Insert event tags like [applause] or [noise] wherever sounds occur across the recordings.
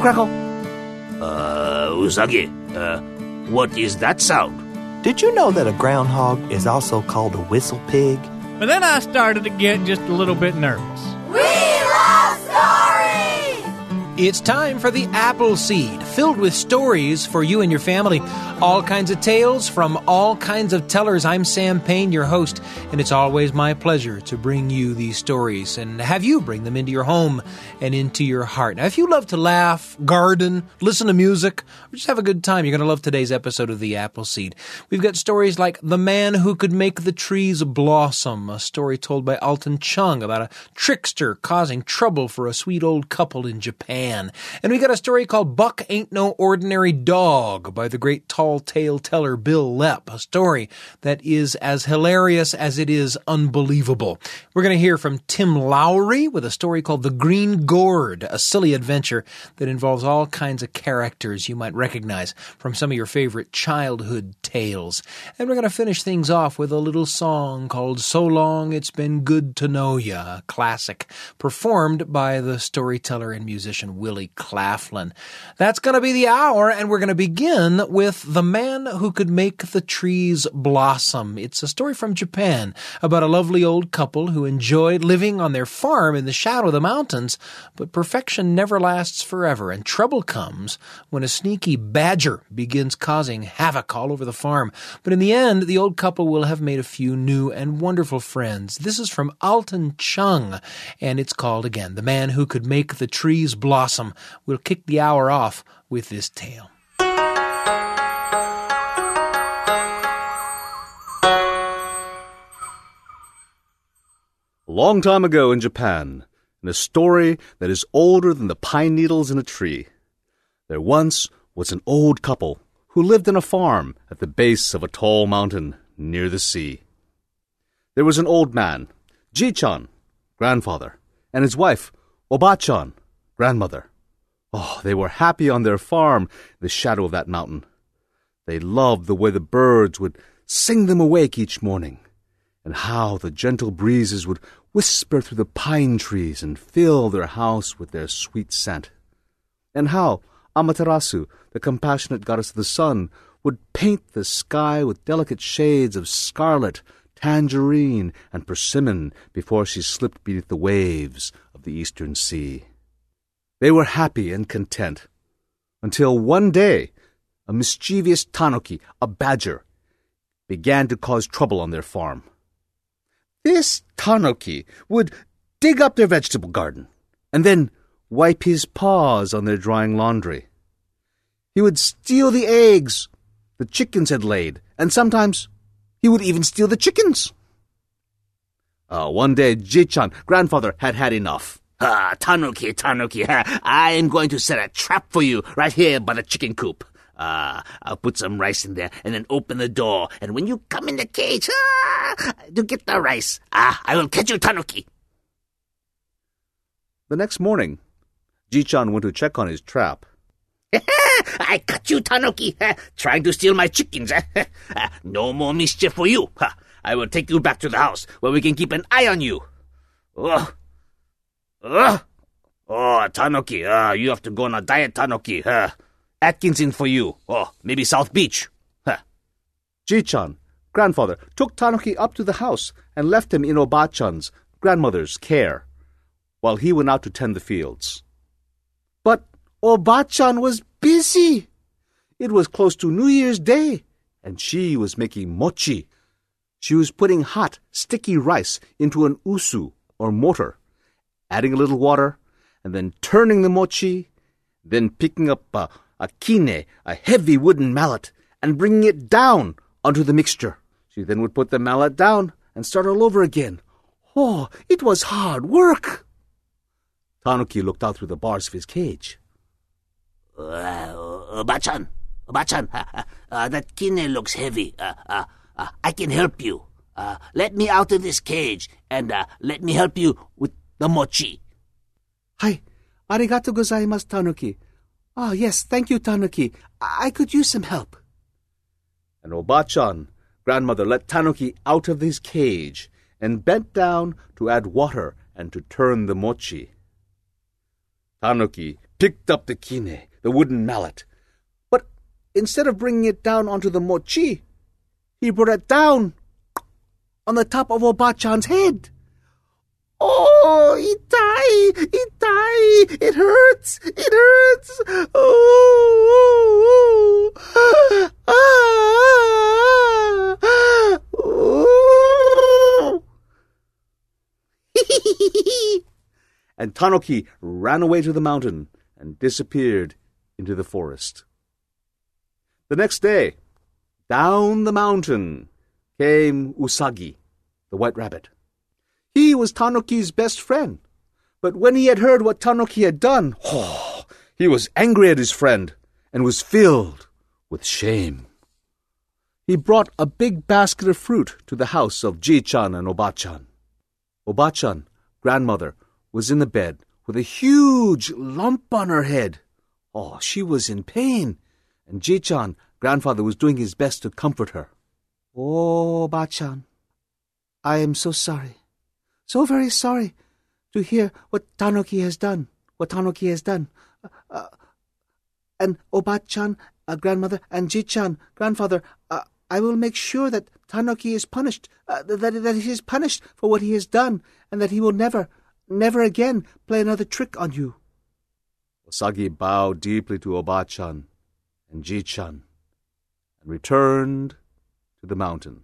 Crackle, crackle. Uh, Usagi, uh, what is that sound? Did you know that a groundhog is also called a whistle pig? But then I started to get just a little bit nervous. It's time for the Apple Seed, filled with stories for you and your family. All kinds of tales from all kinds of tellers. I'm Sam Payne, your host, and it's always my pleasure to bring you these stories and have you bring them into your home and into your heart. Now, if you love to laugh, garden, listen to music, or just have a good time, you're going to love today's episode of The Apple Seed. We've got stories like The Man Who Could Make the Trees Blossom, a story told by Alton Chung about a trickster causing trouble for a sweet old couple in Japan. And we got a story called Buck Ain't No Ordinary Dog by the great tall tale teller Bil Lepp, a story that is as hilarious as it is unbelievable. We're going to hear from Tim Lowry with a story called The Green Gourd, a silly adventure that involves all kinds of characters you might recognize from some of your favorite childhood tales. And we're going to finish things off with a little song called So Long It's Been Good to Know Ya, a classic performed by the storyteller and musician Willy Claflin. That's going to be the hour, and we're going to begin with The Man Who Could Make the Trees Blossom. It's a story from Japan about a lovely old couple who enjoyed living on their farm in the shadow of the mountains, but perfection never lasts forever, and trouble comes when a sneaky badger begins causing havoc all over the farm. But in the end, the old couple will have made a few new and wonderful friends. This is from Alton Chung, and it's called again The Man Who Could Make the Trees Blossom. We'll kick the hour off with this tale. A long time ago in Japan, in a story that is older than the pine needles in a tree, there once was an old couple who lived in a farm at the base of a tall mountain near the sea. There was an old man, Ji-chan, grandfather, and his wife, Oba-chan, grandmother. Oh, they were happy on their farm in the shadow of that mountain. They loved the way the birds would sing them awake each morning, and how the gentle breezes would whisper through the pine trees and fill their house with their sweet scent, and how Amaterasu, the compassionate goddess of the sun, would paint the sky with delicate shades of scarlet, tangerine, and persimmon before she slipped beneath the waves of the eastern sea. They were happy and content until one day a mischievous tanuki, a badger, began to cause trouble on their farm. This tanuki would dig up their vegetable garden and then wipe his paws on their drying laundry. He would steal the eggs the chickens had laid, and sometimes he would even steal the chickens. Uh, one day, Ji-chan, grandfather, had had enough. Ah, Tanuki, Tanuki, [laughs] I am going to set a trap for you right here by the chicken coop. Ah, I'll put some rice in there and then open the door. And when you come in the cage, ah, to get the rice, ah, I will catch you, Tanuki. The next morning, Ji-chan went to check on his trap. [laughs] I caught you, Tanuki, [laughs] trying to steal my chickens. no more mischief for you. I will take you back to the house where we can keep an eye on you. Oh, oh, oh Tanuki, uh, you have to go on a diet, Tanuki. Uh, Atkinson for you. Oh, maybe South Beach. Huh. Ji-chan, grandfather, took Tanuki up to the house and left him in Oba-chan's, grandmother's, care, while he went out to tend the fields. But Oba-chan was busy. It was close to New Year's Day, and she was making mochi. She was putting hot, sticky rice into an usu, or mortar, adding a little water, and then turning the mochi, then picking up a, a kine, a heavy wooden mallet, and bringing it down onto the mixture. She then would put the mallet down and start all over again. Oh, it was hard work. Tanuki looked out through the bars of his cage. Uh, Bachan, uh, uh, that kine looks heavy. Uh, uh, uh, I can help you. Uh, let me out of this cage and let me help you with the mochi. Hi, arigato gozaimasu, Tanuki. Ah, yes, thank you, Tanuki. I, I could use some help. And Oba-chan, grandmother, let Tanuki out of his cage and bent down to add water and to turn the mochi. Tanuki picked up the kine, the wooden mallet. But instead of bringing it down onto the mochi, he brought it down on the top of Obachan's head. Oh, itai, itai, it hurts, it hurts. Oh, ah, ah, oh. [laughs] and Tanuki ran away to the mountain and disappeared into the forest. The next day, down the mountain came Usagi, the white rabbit. He was Tanuki's best friend, but when he had heard what Tanuki had done, oh, he was angry at his friend and was filled with shame. He brought a big basket of fruit to the house of Ji-chan and Obachan. Obachan, grandmother, was in the bed with a huge lump on her head. Oh, she was in pain, and Ji-chan, grandfather, was doing his best to comfort her. Oh, Obachan, I am so sorry, so very sorry to hear what Tanuki has done, what Tanuki has done. Uh, uh, and Obachan, uh, grandmother, and Ji-chan, grandfather, uh, I will make sure that Tanuki is punished, uh, that, that he is punished for what he has done, and that he will never, never again play another trick on you. Usagi bowed deeply to Obachan and Ji-chan and returned to the mountain.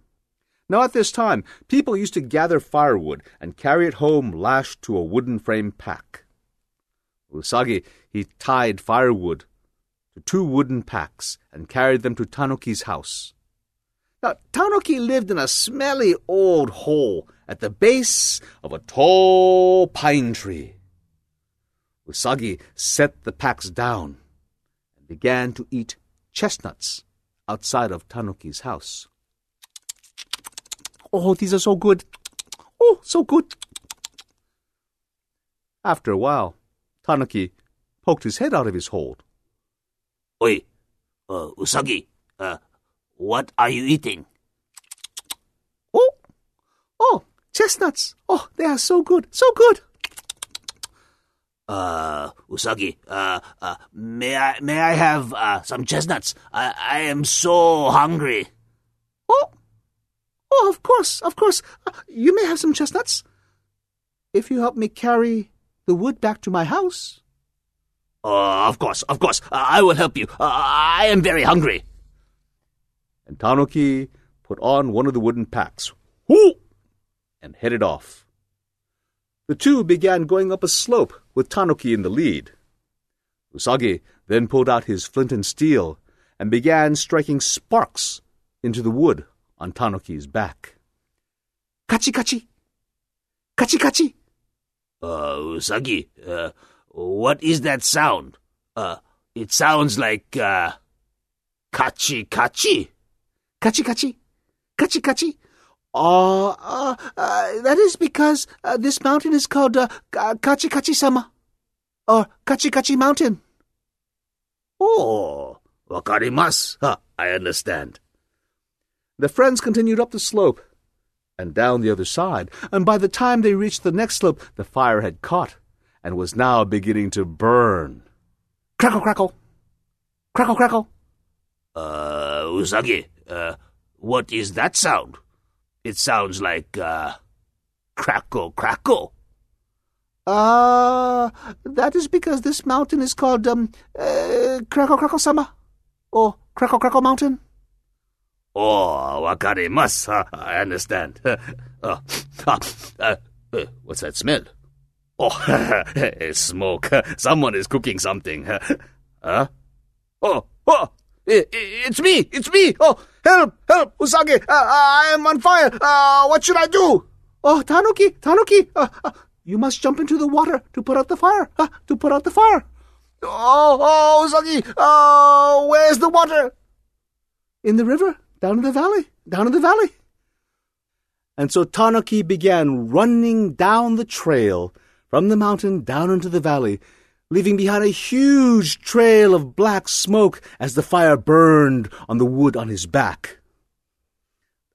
Now at this time, people used to gather firewood and carry it home lashed to a wooden frame pack. Usagi, he tied firewood to two wooden packs and carried them to Tanuki's house. Now, Tanuki lived in a smelly old hole at the base of a tall pine tree. Usagi set the packs down and began to eat chestnuts outside of Tanuki's house. Oh, these are so good. Oh, so good. After a while, Tanuki poked his head out of his hole. Oi, uh, Usagi, uh, what are you eating? Oh, oh, chestnuts. Oh, they are so good, so good. Uh, Usagi, uh, uh, may I, may I have, uh, some chestnuts? I, I am so hungry. Oh, oh, of course, of course. Uh, you may have some chestnuts. If you help me carry the wood back to my house. Uh, of course, of course. Uh, I will help you. Uh, I am very hungry. And Tanuki put on one of the wooden packs, whoo, and headed off. The two began going up a slope with Tanuki in the lead. Usagi then pulled out his flint and steel and began striking sparks into the wood on Tanuki's back. Kachi kachi. Kachi kachi. Uh, Usagi, uh, what is that sound? Uh, it sounds like, uh, kachi kachi. Kachi kachi. Kachi kachi. Uh, uh, uh, that is because uh, this mountain is called uh, Kachi Kachi Sama, or Kachi Kachi Mountain. Oh, wakarimasu. Huh, I understand. The friends continued up the slope and down the other side, and by the time they reached the next slope, the fire had caught and was now beginning to burn. Crackle, crackle. Crackle, crackle. Uh, Usagi, uh, what is that sound? It sounds like, uh, crackle, crackle. Uh, that is because this mountain is called, um, uh, Crackle Crackle Sama, or Crackle Crackle Mountain. Oh, wakarimasu. Huh, I understand. uh, [laughs] uh, uh, what's that smell? Oh, [laughs] smoke. [laughs] Someone is cooking something. Huh? Oh, oh, it, it's me, it's me. Oh, help, help, Usagi. Uh, I am on fire. Uh, what should I do? Oh, Tanuki, Tanuki, uh, uh, you must jump into the water to put out the fire, to put out the fire. Oh, oh, Usagi, uh, where's the water? In the river, down in the valley, down in the valley. And so Tanuki began running down the trail from the mountain down into the valley, leaving behind a huge trail of black smoke as the fire burned on the wood on his back.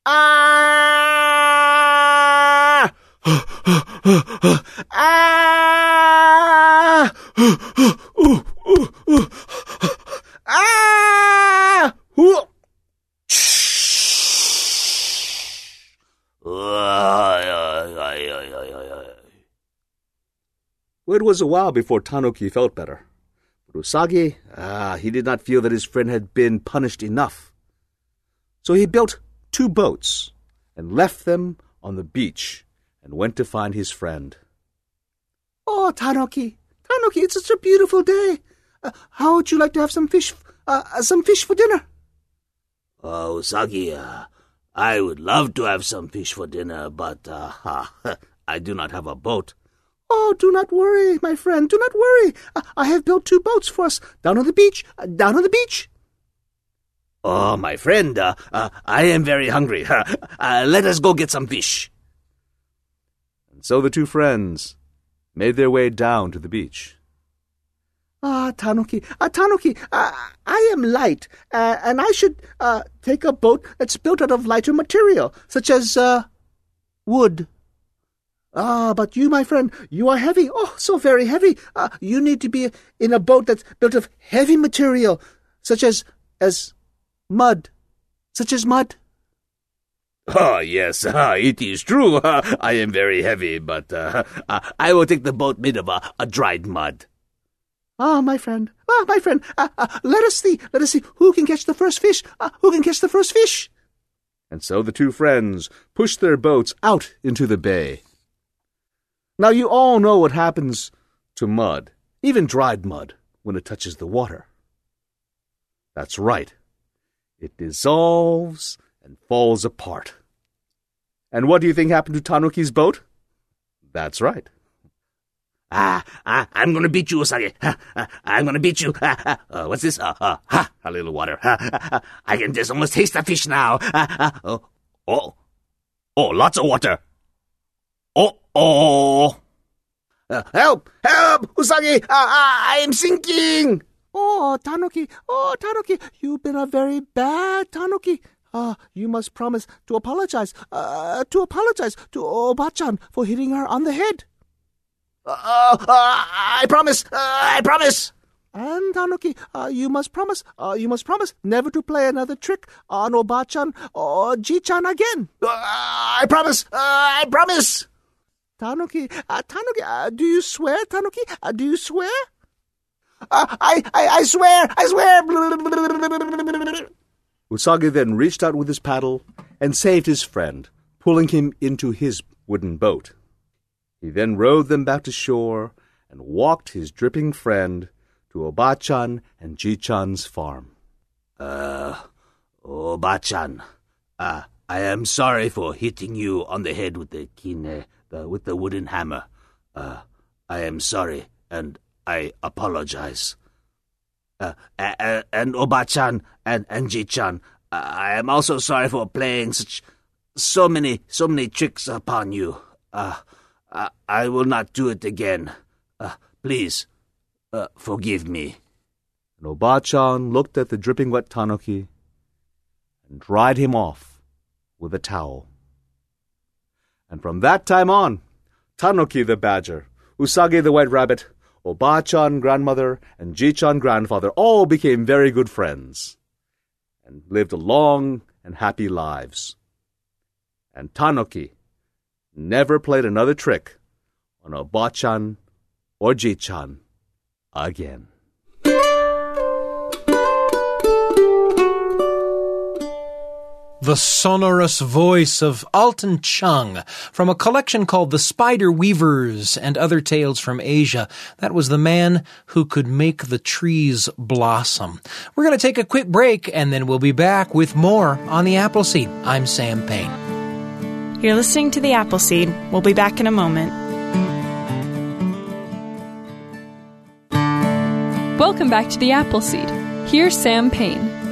Ah! [gasps] Ah! [gasps] ah! ooh, ooh, ooh. ah! It was a while before Tanuki felt better. But Usagi, ah, he did not feel that his friend had been punished enough. So he built two boats and left them on the beach and went to find his friend. Oh, Tanuki, Tanuki, it's such a beautiful day. Uh, how would you like to have some fish, uh, uh some fish for dinner? Oh, Usagi, uh, I would love to have some fish for dinner, but uh, [laughs] I do not have a boat. Oh, do not worry, my friend, do not worry. I have built two boats for us down on the beach, uh, down on the beach. Oh, my friend, uh, uh, I am very hungry. [laughs] Uh, let us go get some fish. And so the two friends made their way down to the beach. Ah, Tanuki, ah, Tanuki, uh, I am light, uh, and I should uh, take a boat that's built out of lighter material, such as uh, wood. Ah, but you, my friend, you are heavy. Oh, so very heavy. Uh, you need to be in a boat that's built of heavy material, such as as mud, such as mud. Oh, yes, uh, it is true. Uh, [laughs] I am very heavy, but uh, I will take the boat made of a dried mud. Ah, my friend, ah, my friend, uh, uh, let us see, let us see who can catch the first fish, uh, who can catch the first fish. And so the two friends pushed their boats out into the bay. Now you all know what happens to mud, even dried mud, when it touches the water. That's right. It dissolves and falls apart. And what do you think happened to Tanuki's boat? That's right. Ah, ah, I'm gonna beat you, Usagi. Ah, I'm gonna beat you. Ah, uh, what's this? Uh, uh, ha, a little water. I can just almost taste the fish now. oh, oh, oh, lots of water. Oh, oh. Uh, help! Help! Usagi! Uh, I am sinking! Oh, Tanuki! Oh, Tanuki! You've been a very bad Tanuki. Ah, uh, you must promise to apologize, uh, to apologize to Obachan for hitting her on the head. Uh, I promise, I promise. And Tanuki, you must promise, you must promise never to play another trick on Obachan or Jichan again. I promise, I promise. Tanuki, uh, Tanuki, uh, do you swear, Tanuki? Uh, do you swear? I, I, I swear, I swear. Usagi then reached out with his paddle and saved his friend, pulling him into his wooden boat. He then rowed them back to shore and walked his dripping friend to Obachan and Jichan's farm. Uh, Obachan, uh, I am sorry for hitting you on the head with the kine with the wooden hammer. Uh, I am sorry, and I apologize. Uh, and Obachan and and Jichan, I am also sorry for playing such so many so many tricks upon you. Uh, I, I will not do it again. Uh, please, uh, forgive me. And Obachan looked at the dripping wet tanuki and dried him off with a towel. And from that time on, Tanuki the badger, Usagi the white rabbit, Obachan grandmother, and Jichan grandfather all became very good friends and lived long and happy lives. And Tanuki never played another trick on Obachan or Jichan again. The sonorous voice of Alton Chung from a collection called The Spider Weavers and Other Tales from Asia. That was the man who could make the trees blossom. We're going to take a quick break and then we'll be back with more on the Appleseed. I'm Sam Payne. You're listening to the Appleseed. We'll be back in a moment. Welcome back to the Appleseed. Here's Sam Payne.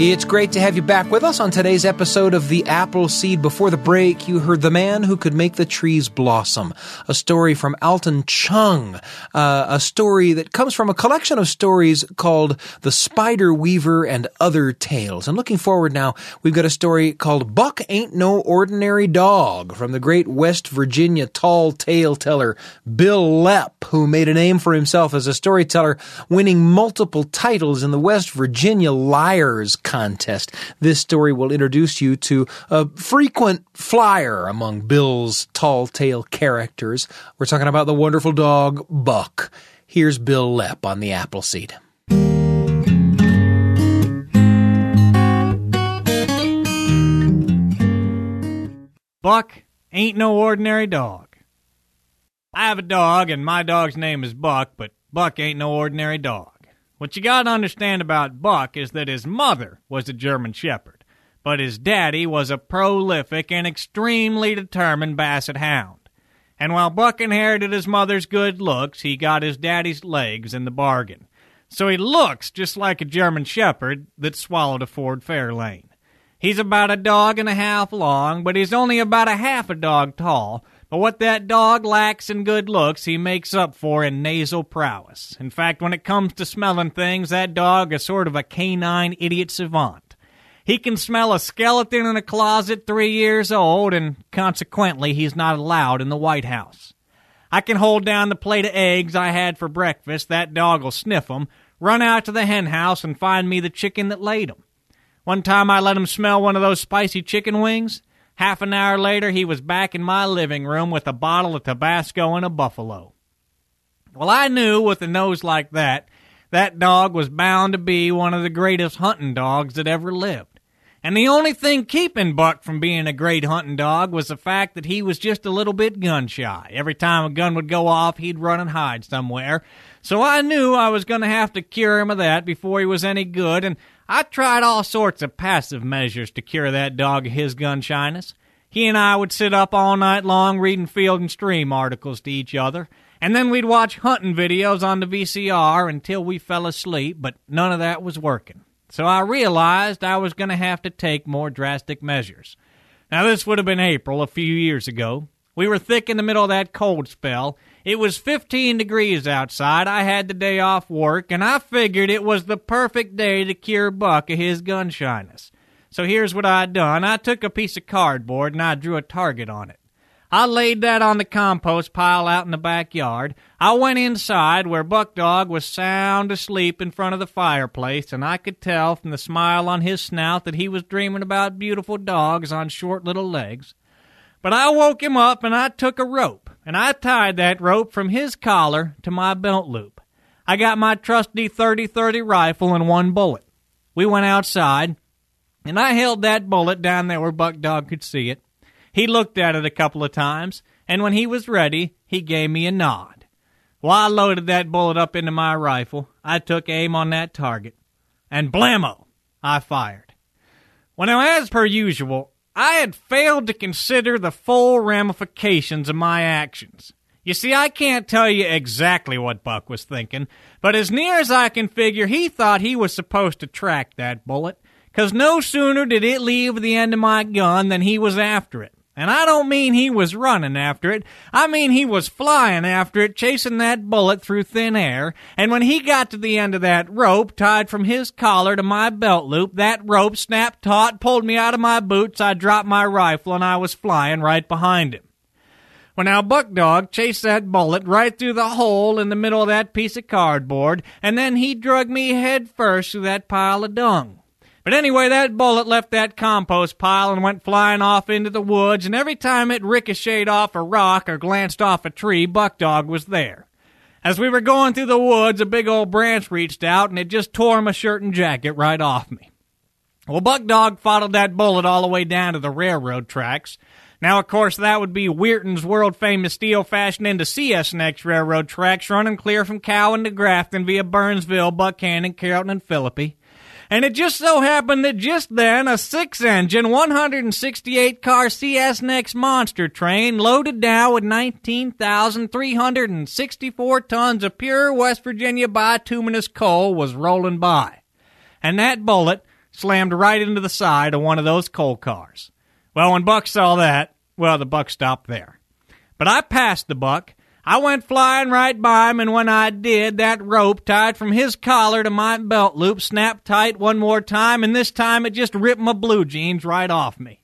It's great to have you back with us on today's episode of The Apple Seed. Before the break, you heard The Man Who Could Make the Trees Blossom, a story from Alton Chung, uh, a story that comes from a collection of stories called The Spider Weaver and Other Tales. And looking forward now, we've got a story called Buck Ain't No Ordinary Dog from the great West Virginia tall tale teller Bil Lepp, who made a name for himself as a storyteller, winning multiple titles in the West Virginia Liars contest. This story will introduce you to a frequent flyer among Bil's tall tale characters. We're talking about the wonderful dog Buck. Here's Bil Lepp on the Appleseed. Buck ain't no ordinary dog. I have a dog, and my dog's name is Buck, but Buck ain't no ordinary dog. What you gotta understand about Buck is that his mother was a German Shepherd, but his daddy was a prolific and extremely determined Basset Hound. And while Buck inherited his mother's good looks, he got his daddy's legs in the bargain. So he looks just like a German Shepherd that swallowed a Ford Fairlane. He's about a dog and a half long, but he's only about a half a dog tall. But what that dog lacks in good looks, he makes up for in nasal prowess. In fact, when it comes to smelling things, that dog is sort of a canine idiot savant. He can smell a skeleton in a closet three years old, and consequently, he's not allowed in the White House. I can hold down the plate of eggs I had for breakfast, that dog will sniff 'em, run out to the hen house, and find me the chicken that laid 'em. One time I let him smell one of those spicy chicken wings. Half an hour later, he was back in my living room with a bottle of Tabasco and a buffalo. Well, I knew with a nose like that, that dog was bound to be one of the greatest hunting dogs that ever lived. And the only thing keeping Buck from being a great hunting dog was the fact that he was just a little bit gun shy. Every time a gun would go off, he'd run and hide somewhere. So I knew I was going to have to cure him of that before he was any good, and I tried all sorts of passive measures to cure that dog of his gun shyness. He and I would sit up all night long reading Field and Stream articles to each other, and then we'd watch hunting videos on the VCR until we fell asleep, but none of that was working. So I realized I was going to have to take more drastic measures. Now, this would have been April a few years ago. We were thick in the middle of that cold spell, it was 15 degrees outside. I had the day off work, and I figured it was the perfect day to cure Buck of his gun shyness. So here's what I done. I took a piece of cardboard and I drew a target on it. I laid that on the compost pile out in the backyard. I went inside where Buck Dog was sound asleep in front of the fireplace, and I could tell from the smile on his snout that he was dreaming about beautiful dogs on short little legs. But I woke him up and I took a rope and I tied that rope from his collar to my belt loop. I got my trusty 30-30 rifle and one bullet. We went outside and I held that bullet down there where Buck Dog could see it. He looked at it a couple of times and when he was ready, he gave me a nod. While I loaded that bullet up into my rifle, I took aim on that target and blammo, I fired. Well, now, as per usual, I had failed to consider the full ramifications of my actions. You see, I can't tell you exactly what Buck was thinking, but as near as I can figure, he thought he was supposed to track that bullet, because no sooner did it leave the end of my gun than he was after it. And I don't mean he was running after it. I mean he was flying after it, chasing that bullet through thin air. And when he got to the end of that rope, tied from his collar to my belt loop, that rope snapped taut, pulled me out of my boots, I dropped my rifle, and I was flying right behind him. Well, now Buck Dog chased that bullet right through the hole in the middle of that piece of cardboard, and then he drug me head first through that pile of dung. But anyway, that bullet left that compost pile and went flying off into the woods, and every time it ricocheted off a rock or glanced off a tree, Buck Dog was there. As we were going through the woods, a big old branch reached out and it just tore my shirt and jacket right off me. Well, Buck Dog followed that bullet all the way down to the railroad tracks. Now, of course, that would be Weirton's world famous steel fashioned into CSNX railroad tracks running clear from Cowen to Grafton via Burnsville, Buckhannon, Carrollton, and Philippi. And it just so happened that just then a six engine, 168 car CSNX monster train loaded down with 19,364 tons of pure West Virginia bituminous coal was rolling by. And that bullet slammed right into the side of one of those coal cars. Well, when Buck saw that, well, the Buck stopped there. But I passed the Buck I went flying right by him, and when I did, that rope tied from his collar to my belt loop snapped tight one more time, and this time it just ripped my blue jeans right off me.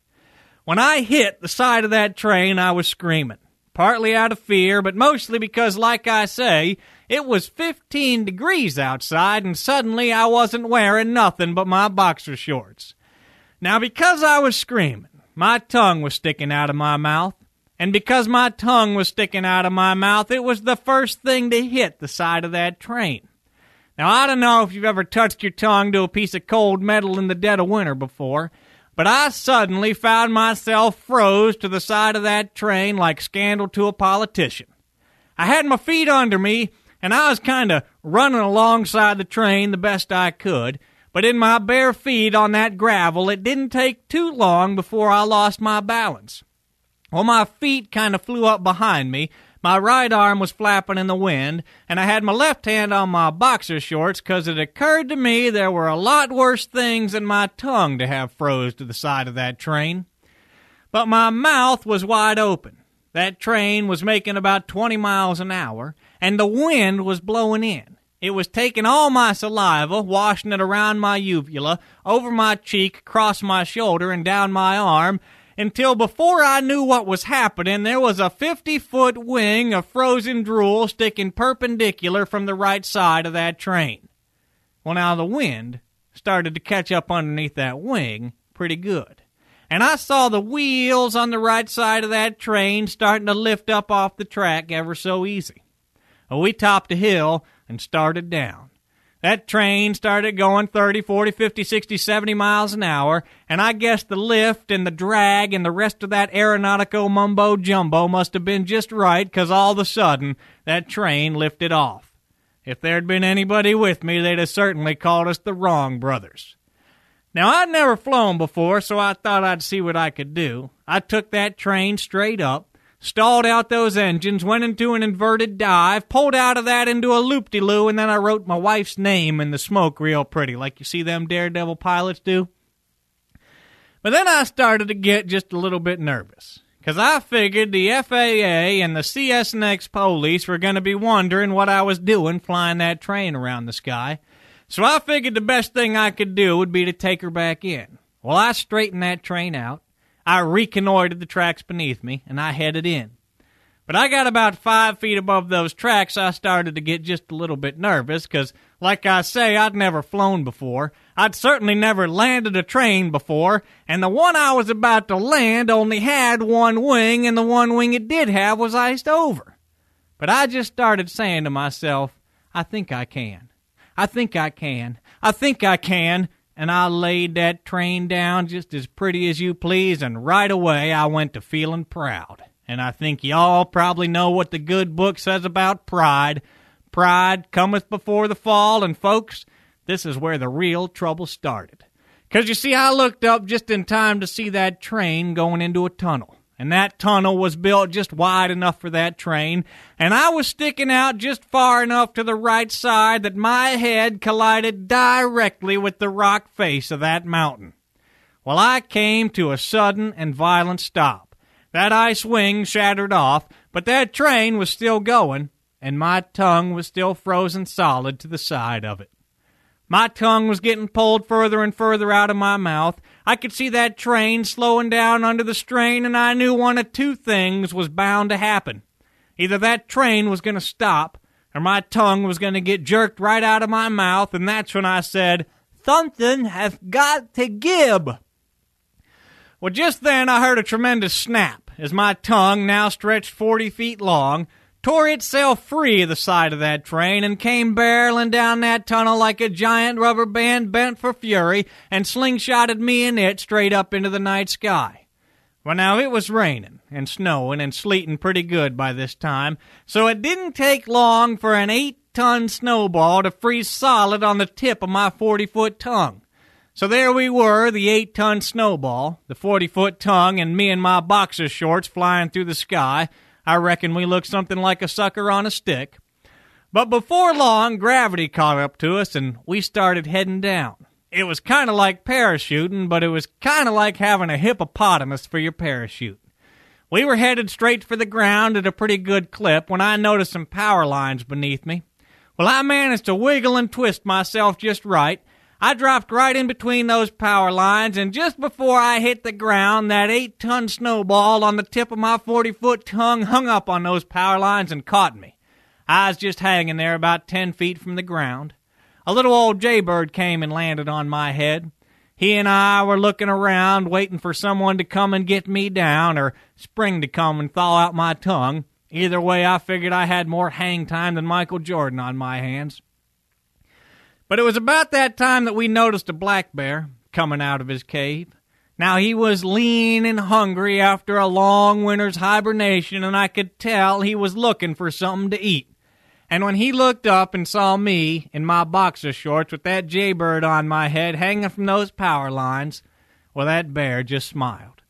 When I hit the side of that train, I was screaming. partly out of fear, but mostly because, like I say, it was 15 degrees outside and suddenly I wasn't wearing nothing but my boxer shorts. Now, because I was screaming, my tongue was sticking out of my mouth, and because my tongue was sticking out of my mouth, it was the first thing to hit the side of that train. Now, I don't know if you've ever touched your tongue to a piece of cold metal in the dead of winter before, but I suddenly found myself froze to the side of that train like scandal to a politician. I had my feet under me, and I was kind of running alongside the train the best I could, but in my bare feet on that gravel, it didn't take too long before I lost my balance. Well, my feet kind of flew up behind me, my right arm was flapping in the wind, and I had my left hand on my boxer shorts 'cause it occurred to me there were a lot worse things than my tongue to have froze to the side of that train. But my mouth was wide open. That train was making about 20 miles an hour, and the wind was blowing in. It was taking all my saliva, washing it around my uvula, over my cheek, across my shoulder, and down my arm, until before I knew what was happening, there was a 50 foot wing of frozen drool sticking perpendicular from the right side of that train. Well, now the wind started to catch up underneath that wing pretty good. And I saw the wheels on the right side of that train starting to lift up off the track ever so easy. Well, we topped a hill and started down. That train started going 30, 40, 50, 60, 70 miles an hour, and I guess the lift and the drag and the rest of that aeronautical mumbo jumbo must have been just right, 'cause all of a sudden that train lifted off. If there'd been anybody with me, they'd have certainly called us the wrong brothers. Now, I'd never flown before, so I thought I'd see what I could do. I took that train straight up, stalled out those engines, went into an inverted dive, pulled out of that into a loop de loo, and then I wrote my wife's name in the smoke real pretty, like you see them daredevil pilots do. But then I started to get just a little bit nervous. Because I figured the FAA and the CSNX police were going to be wondering what I was doing flying that train around the sky. So I figured the best thing I could do would be to take her back in. Well, I straightened that train out, I reconnoitered the tracks beneath me, and I headed in. But I got about five feet above those tracks, I started to get just a little bit nervous, because, like I say, I'd never flown before. I'd certainly never landed a train before, and the one I was about to land only had one wing, and the one wing it did have was iced over. But I just started saying to myself, I think I can. I think I can. I think I can and I laid that train down just as pretty as you please, and right away I went to feeling proud. And I think y'all probably know what the good book says about pride. Pride cometh before the fall, and folks, this is where the real trouble started. 'Cause you see, I looked up just in time to see that train going into a tunnel and that tunnel was built just wide enough for that train, and I was sticking out just far enough to the right side that my head collided directly with the rock face of that mountain. Well, I came to a sudden and violent stop. That ice wing shattered off, but that train was still going, and my tongue was still frozen solid to the side of it. My tongue was getting pulled further and further out of my mouth. I could see that train slowing down under the strain, and I knew one of two things was bound to happen. Either that train was going to stop, or my tongue was going to get jerked right out of my mouth, and that's when I said, Something has got to give. Well, just then I heard a tremendous snap as my tongue, now stretched 40 feet long, tore itself free of the side of that train and came barreling down that tunnel like a giant rubber band bent for fury and slingshotted me and it straight up into the night sky. Well, now it was raining and snowing and sleeting pretty good by this time, so it didn't take long for an eight ton snowball to freeze solid on the tip of my 40 foot tongue. So there we were, the eight ton snowball, the 40 foot tongue, and me in my boxer shorts flying through the sky, I reckon we looked something like a sucker on a stick. But before long, gravity caught up to us and we started heading down. It was kind of like parachuting, but it was kind of like having a hippopotamus for your parachute. We were headed straight for the ground at a pretty good clip when I noticed some power lines beneath me. Well, I managed to wiggle and twist myself just right. I dropped right in between those power lines, and just before I hit the ground, that eight ton snowball on the tip of my 40 foot tongue hung up on those power lines and caught me. I was just hanging there about 10 feet from the ground. A little old jaybird came and landed on my head. He and I were looking around, waiting for someone to come and get me down, or spring to come and thaw out my tongue. Either way, I figured I had more hang time than Michael Jordan on my hands. But it was about that time that we noticed a black bear coming out of his cave. Now he was lean and hungry after a long winter's hibernation, and I could tell he was looking for something to eat. And when he looked up and saw me in my boxer shorts with that jaybird on my head hanging from those power lines, well, that bear just smiled.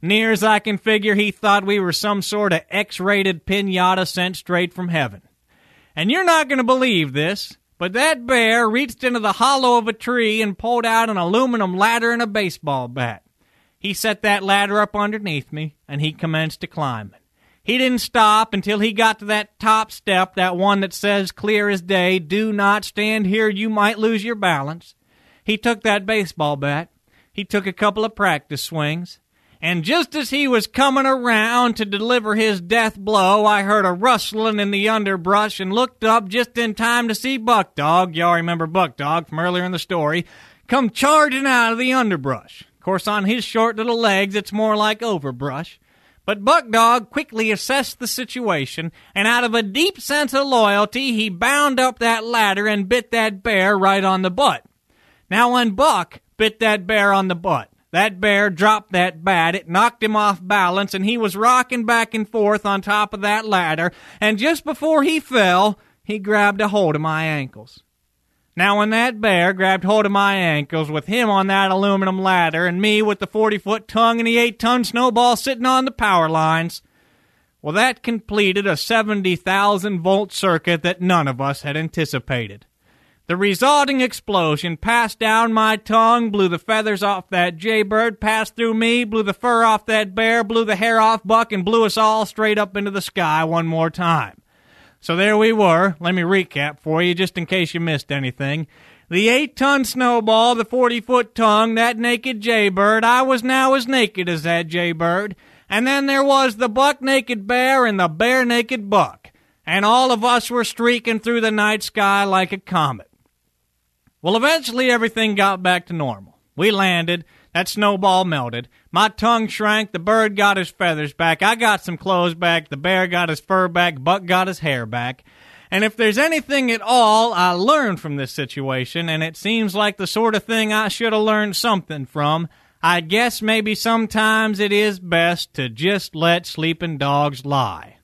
Near as I can figure, he thought we were some sort of X rated pinata sent straight from heaven. And you're not going to believe this, but that bear reached into the hollow of a tree and pulled out an aluminum ladder and a baseball bat. He set that ladder up underneath me, and he commenced to climb. It. He didn't stop until he got to that top step, that one that says clear as day, do not stand here, you might lose your balance. He took that baseball bat. He took a couple of practice swings. And just as he was coming around to deliver his death blow, I heard a rustling in the underbrush and looked up just in time to see Buck Dog, y'all remember Buck Dog from earlier in the story, come charging out of the underbrush. Of course, on his short little legs, it's more like overbrush. But Buck Dog quickly assessed the situation, and out of a deep sense of loyalty, he bound up that ladder and bit that bear right on the butt. Now, when Buck bit that bear on the butt, that bear dropped that bat, it knocked him off balance, and he was rocking back and forth on top of that ladder, and just before he fell, he grabbed a hold of my ankles. Now, when that bear grabbed hold of my ankles with him on that aluminum ladder and me with the 40 foot tongue and the 8 ton snowball sitting on the power lines, well, that completed a 70,000 volt circuit that none of us had anticipated. The resulting explosion passed down my tongue, blew the feathers off that jaybird, passed through me, blew the fur off that bear, blew the hair off Buck, and blew us all straight up into the sky one more time. So there we were. Let me recap for you, just in case you missed anything. The eight ton snowball, the 40 foot tongue, that naked jaybird. I was now as naked as that jaybird. And then there was the buck naked bear and the bear naked buck. And all of us were streaking through the night sky like a comet. Well, eventually everything got back to normal. We landed. That snowball melted. My tongue shrank. The bird got his feathers back. I got some clothes back. The bear got his fur back. Buck got his hair back. And if there's anything at all I learned from this situation, and it seems like the sort of thing I should have learned something from, I guess maybe sometimes it is best to just let sleeping dogs lie.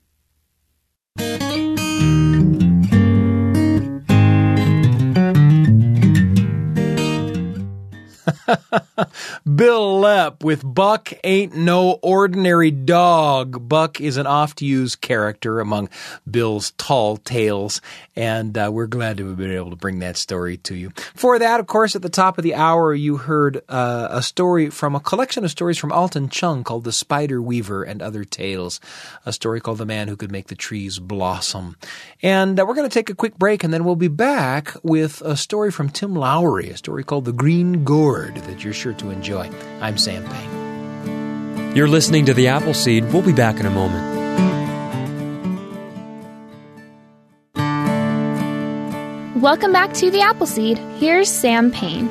[laughs] Bil Lepp with Buck Ain't No Ordinary Dog. Buck is an oft used character among Bil's tall tales, and uh, we're glad to have been able to bring that story to you. For that, of course, at the top of the hour, you heard uh, a story from a collection of stories from Alton Chung called The Spider Weaver and Other Tales, a story called The Man Who Could Make the Trees Blossom. And uh, we're going to take a quick break, and then we'll be back with a story from Tim Lowry, a story called The Green Gourd that you're sure to enjoy. I'm Sam Payne. You're listening to The Appleseed. We'll be back in a moment. Welcome back to The Appleseed. Here's Sam Payne.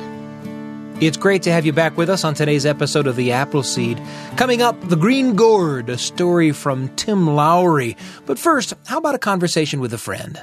It's great to have you back with us on today's episode of The Appleseed. Coming up, The Green Gourd, a story from Tim Lowry. But first, how about a conversation with a friend?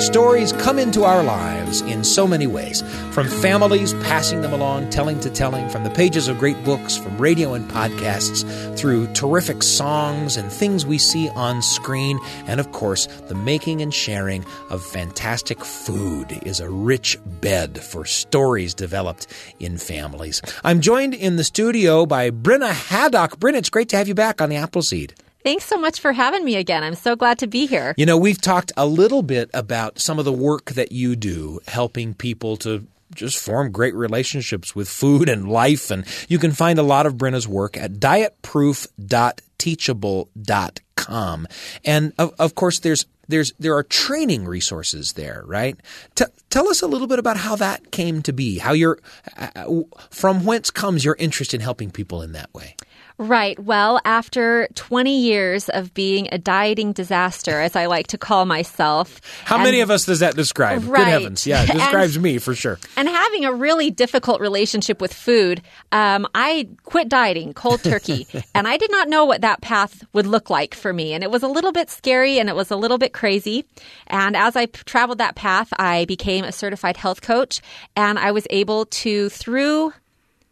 Stories come into our lives in so many ways from families passing them along, telling to telling, from the pages of great books, from radio and podcasts, through terrific songs and things we see on screen, and of course, the making and sharing of fantastic food is a rich bed for stories developed in families. I'm joined in the studio by Brynna Haddock. Brenna, it's great to have you back on the Appleseed. Thanks so much for having me again. I'm so glad to be here. You know, we've talked a little bit about some of the work that you do helping people to just form great relationships with food and life. And you can find a lot of Brynna's work at dietproof.teachable.com. And of, of course, there's there's there are training resources there, right? T- tell us a little bit about how that came to be, how you're uh, from whence comes your interest in helping people in that way. Right. Well, after 20 years of being a dieting disaster, as I like to call myself. How and, many of us does that describe? Right. Good heavens. Yeah, it [laughs] describes and, me for sure. And having a really difficult relationship with food, um, I quit dieting cold turkey. [laughs] and I did not know what that path would look like for me. And it was a little bit scary and it was a little bit crazy. And as I traveled that path, I became a certified health coach and I was able to, through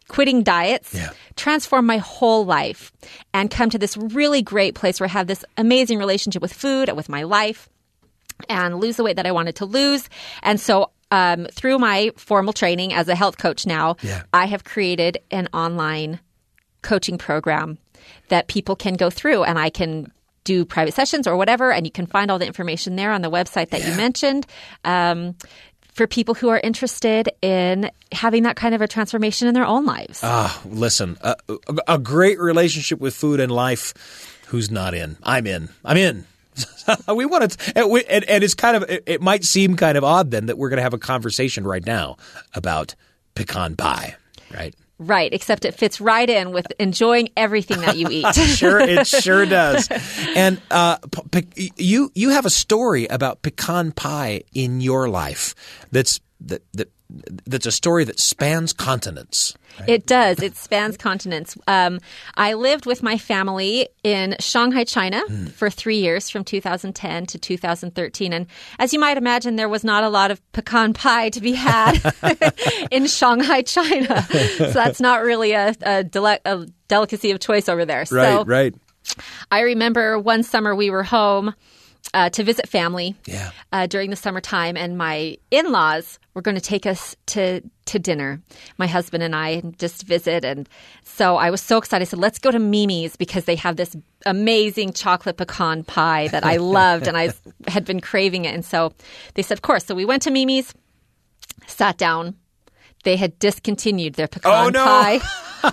quitting diets, yeah. transform my whole life, and come to this really great place where I have this amazing relationship with food and with my life, and lose the weight that I wanted to lose. And so, um, through my formal training as a health coach now, yeah. I have created an online coaching program that people can go through, and I can do private sessions or whatever, and you can find all the information there on the website that yeah. you mentioned. Um, for people who are interested in having that kind of a transformation in their own lives. Ah, listen, a, a great relationship with food and life. Who's not in? I'm in. I'm in. [laughs] we want to, and, we, and, and, it's kind of, it, it might seem kind of odd then that we're going to have a conversation right now about pecan pie, right? Right, except it fits right in with enjoying everything that you [laughs] eat. sure, it sure does. [laughs] And uh, pe- you you have a story about pecan pie in your life that's that that that's a story that spans continents. Right? It does. It spans continents. Um, I lived with my family in Shanghai, China Hmm. for three years from 2010 to 2013. And as you might imagine, there was not a lot of pecan pie to be had [laughs] [laughs] in Shanghai, China. so that's not really a, a, dele- a delicacy of choice over there. Right, so right. I remember one summer we were home. Uh, to visit family yeah. uh, during the summertime, and my in-laws were going to take us to to dinner. My husband and I just visit, and so I was so excited. I said, "Let's go to Mimi's because they have this amazing chocolate pecan pie that I [laughs] loved, and I had been craving it." And so they said, "Of course." So we went to Mimi's, sat down. They had discontinued their pecan oh, no. pie. [laughs]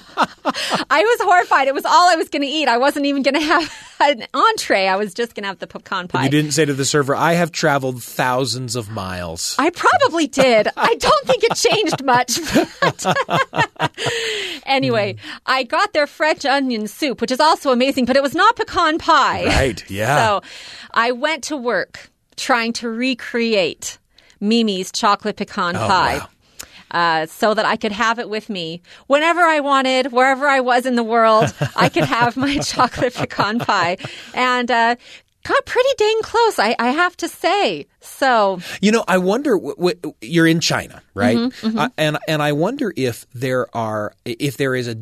I was horrified. It was all I was going to eat. I wasn't even going to have an entree. I was just going to have the pecan pie. You didn't say to the server, I have traveled thousands of miles. I probably did. I don't think it changed much. [laughs] [laughs] anyway, Hmm. I got their French onion soup, which is also amazing, but it was not pecan pie. Right, yeah. So I went to work trying to recreate Mimi's chocolate pecan oh, pie. Wow. Uh, so that I could have it with me whenever I wanted, wherever I was in the world. [laughs] I could have my [laughs] chocolate pecan pie, and uh, got pretty dang close. I, I, have to say. So you know, I wonder. W- w- you're in China, right? Mm-hmm, mm-hmm. Uh, and and I wonder if there are if there is a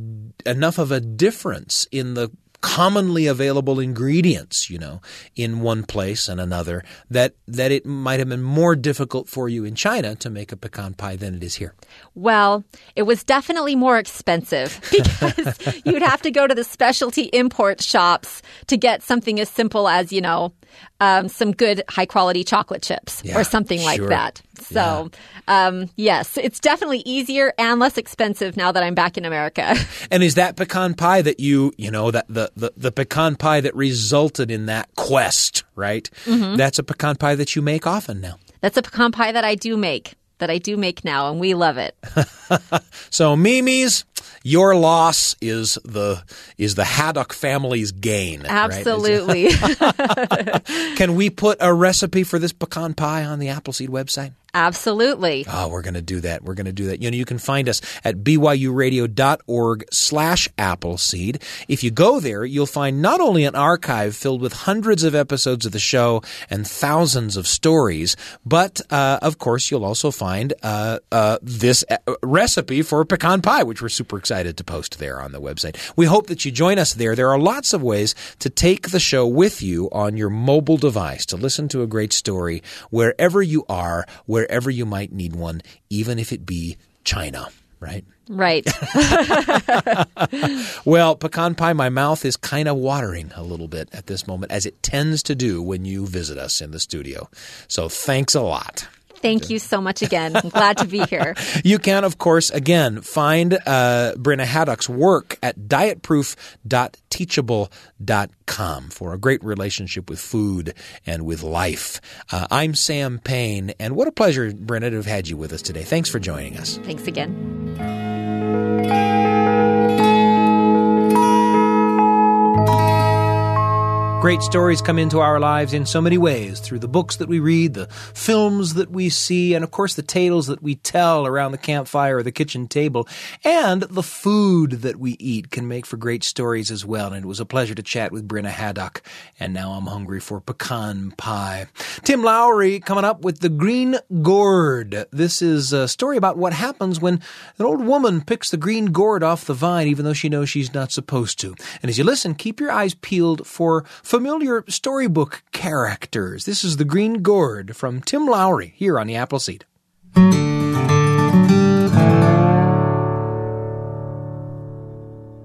enough of a difference in the commonly available ingredients, you know, in one place and another, that that it might have been more difficult for you in China to make a pecan pie than it is here. Well, it was definitely more expensive [laughs] because you'd have to go to the specialty import shops to get something as simple as, you know, um, some good high quality chocolate chips yeah, or something like that. So, yeah. um, yes, it's definitely easier and less expensive now that I'm back in America. [laughs] And is that pecan pie that you, you know, that the, the, the pecan pie that resulted in that quest, right? Mm-hmm. That's a pecan pie that you make often now. That's a pecan pie that I do make, that I do make now, and we love it. [laughs] so, Mimi's, your loss is the is the Haddock family's gain. Absolutely. Right? [laughs] [laughs] Can we put a recipe for this pecan pie on the Appleseed website? Absolutely. Oh, we're going to do that. We're going to do that. You know, you can find us at byuradio.org slash Appleseed. If you go there, you'll find not only an archive filled with hundreds of episodes of the show and thousands of stories, but, uh, of course, you'll also find uh, uh, this recipe for pecan pie, which we're super excited to post there on the website. We hope that you join us there. There are lots of ways to take the show with you on your mobile device to listen to a great story wherever you are, wherever you might need one, even if it be China, right? Right. [laughs] well, pecan pie, my mouth is kind of watering a little bit at this moment, as it tends to do when you visit us in the studio. So thanks a lot. Thank you so much again. I'm glad to be [laughs] here. You can, of course, again, find uh, Brynna Haddock's work at dietproof.teachable.com for a great relationship with food and with life. Uh, I'm Sam Payne, and what a pleasure, Brynna, to have had you with us today. Thanks for joining us. Thanks again. Great stories come into our lives in so many ways through the books that we read, the films that we see, and of course the tales that we tell around the campfire or the kitchen table. And the food that we eat can make for great stories as well. And it was a pleasure to chat with Brynna Haddock. And now I'm hungry for pecan pie. Tim Lowry coming up with The Green Gourd. This is a story about what happens when an old woman picks the green gourd off the vine even though she knows she's not supposed to. And as you listen, keep your eyes peeled for familiar storybook characters. This is The Green Gourd from Tim Lowry here on the Appleseed.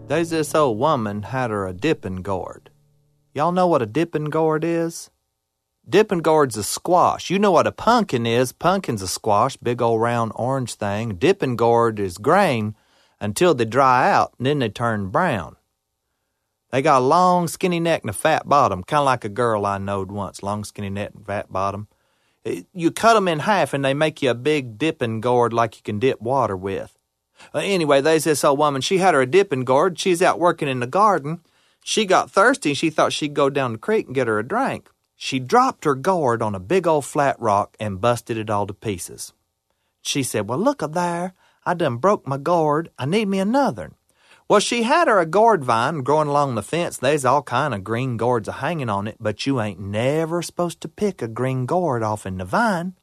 There's this old woman had her a dipping gourd. Y'all know what a dipping gourd is? Dipping gourd's a squash. You know what a pumpkin is. Pumpkin's a squash, big old round orange thing. Dipping gourd is grain until they dry out, and then they turn brown. They got a long, skinny neck and a fat bottom, kind of like a girl I knowed once. Long, skinny neck and fat bottom. You cut 'em in half and they make you a big dipping gourd like you can dip water with. Uh, anyway, there's this old woman. She had her a dipping gourd. She's out working in the garden. She got thirsty and she thought she'd go down the creek and get her a drink. She dropped her gourd on a big old flat rock and busted it all to pieces. She said, Well, look a there. I done broke my gourd. I need me another. Well, she had her a gourd vine growing along the fence. There's all kind of green gourds a hanging on it, but you ain't never supposed to pick a green gourd off in the vine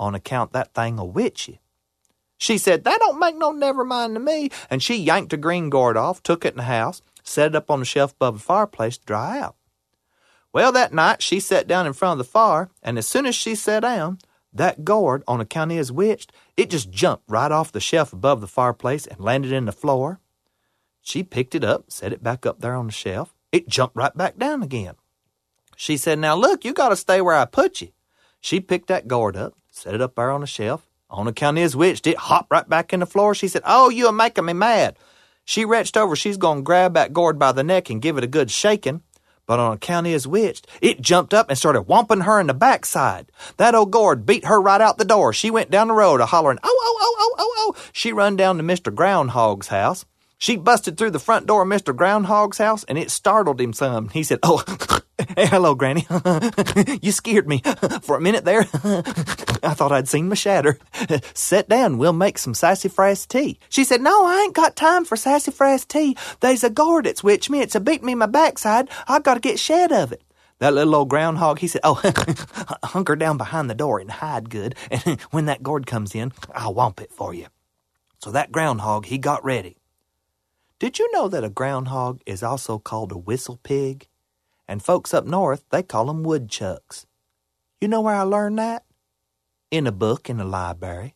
on account that thing'll witch you. She said, That don't make no never mind to me. And she yanked a green gourd off, took it in the house, set it up on the shelf above the fireplace to dry out. Well, that night she sat down in front of the fire, and as soon as she sat down, that gourd, on account of his witched, it just jumped right off the shelf above the fireplace and landed in the floor. She picked it up, set it back up there on the shelf. It jumped right back down again. She said, Now look, you got to stay where I put you. She picked that gourd up, set it up there on the shelf. On account of his witched, it hopped right back in the floor. She said, Oh, you are making me mad. She reached over, she's going to grab that gourd by the neck and give it a good shaking. But on account of his witched, it jumped up and started whomping her in the backside. That old gourd beat her right out the door. She went down the road a hollering, oh, oh, oh, oh, oh, oh. She run down to Mr. Groundhog's house. She busted through the front door of Mr. Groundhog's house and it startled him some. He said, Oh, [laughs] hey, hello, Granny. [laughs] you scared me [laughs] for a minute there. I thought I'd seen my shatter. Sit down, we'll make some sassafras tea. She said, No, I ain't got time for sassafras tea. There's a gourd that's witched me. It's a beat me in my backside. I've got to get shed of it. That little old groundhog, he said, Oh, hunker down behind the door and hide good. And when that gourd comes in, I'll whomp it for you. So that groundhog, he got ready. Did you know that a groundhog is also called a whistle pig? And folks up north, they call them woodchucks. You know where I learned that? In a book in the library.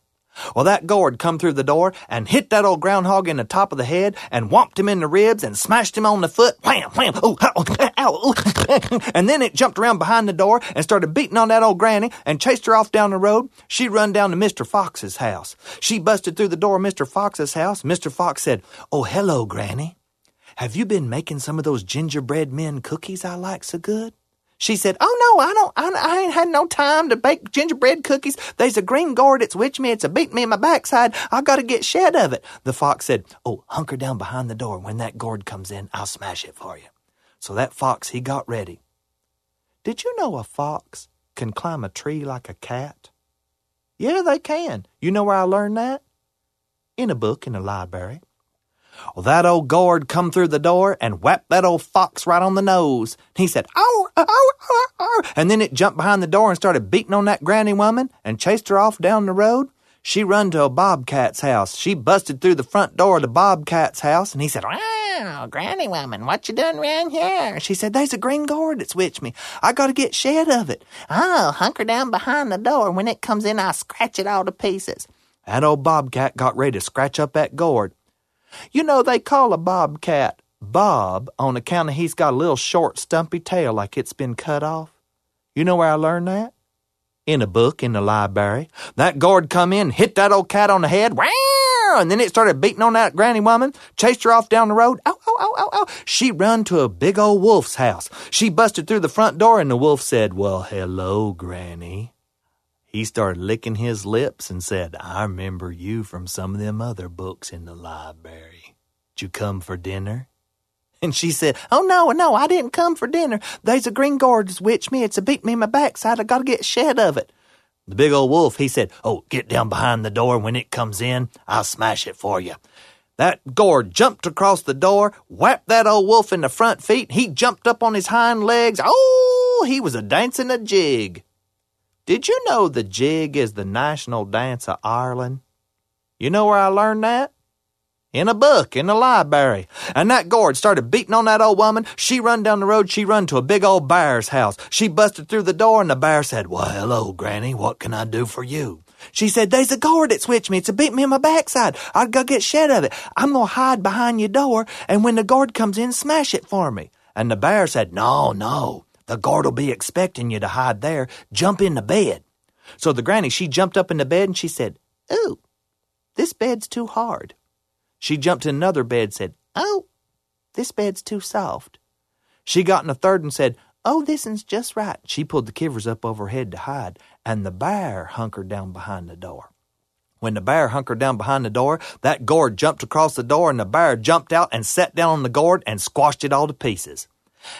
Well, that gourd come through the door and hit that old groundhog in the top of the head and whomped him in the ribs and smashed him on the foot. Wham, wham, ooh, ow, ow, ooh. [laughs] and then it jumped around behind the door and started beating on that old granny and chased her off down the road. She run down to Mr. Fox's house. She busted through the door of Mr. Fox's house. Mr. Fox said, Oh, hello, granny. Have you been making some of those gingerbread men cookies I like so good? She said, "Oh no, I don't. I, I, ain't had no time to bake gingerbread cookies. There's a green gourd. It's witched me. It's a beat me in my backside. I got to get shed of it." The fox said, "Oh, hunker down behind the door. When that gourd comes in, I'll smash it for you." So that fox he got ready. Did you know a fox can climb a tree like a cat? Yeah, they can. You know where I learned that? In a book in the library. Well, that old gourd come through the door and whapped that old fox right on the nose. He said, "Oh, oh, oh, oh!" And then it jumped behind the door and started beating on that granny woman and chased her off down the road. She run to a bobcat's house. She busted through the front door of the bobcat's house, and he said, "Wow, granny woman, what you doing around here?" She said, "There's a green gourd that's witched me. I got to get shed of it. Oh, hunker down behind the door. When it comes in, I'll scratch it all to pieces." That old bobcat got ready to scratch up that gourd. You know, they call a bobcat Bob on account of he's got a little short, stumpy tail like it's been cut off. You know where I learned that? in a book in the library. That guard come in, hit that old cat on the head, wow, and then it started beating on that granny woman, chased her off down the road. Ow, ow, ow, ow, ow. She run to a big old wolf's house. She busted through the front door, and the wolf said, Well, hello, granny. He started licking his lips and said, I remember you from some of them other books in the library. Did you come for dinner? And she said, Oh, no, no, I didn't come for dinner. There's a green guard that's witched me. It's a beat me in my backside. I gotta get shed of it. The big old wolf, he said, Oh, get down behind the door. When it comes in, I'll smash it for you. That gourd jumped across the door, whapped that old wolf in the front feet. He jumped up on his hind legs. Oh, he was a dancing a jig. Did you know the jig is the national dance of Ireland? You know where I learned that? In a book in the library. And that guard started beating on that old woman. She run down the road, she run to a big old bear's house. She busted through the door and the bear said, Why, hello, Granny, what can I do for you? She said, There's a guard that switched me. It's a beat me in my backside. I'd go get shed of it. I'm gonna hide behind your door, and when the guard comes in, smash it for me. And the bear said, No, no. The guard'll be expecting you to hide there. Jump in the bed. So the granny, she jumped up in the bed and she said, Ooh, this bed's too hard. She jumped in another bed and said, Oh, this bed's too soft. She got in a third and said, Oh, this one's just right. She pulled the covers up over her head to hide, and the bear hunkered down behind the door. When the bear hunkered down behind the door, that gourd jumped across the door, and the bear jumped out and sat down on the gourd and squashed it all to pieces.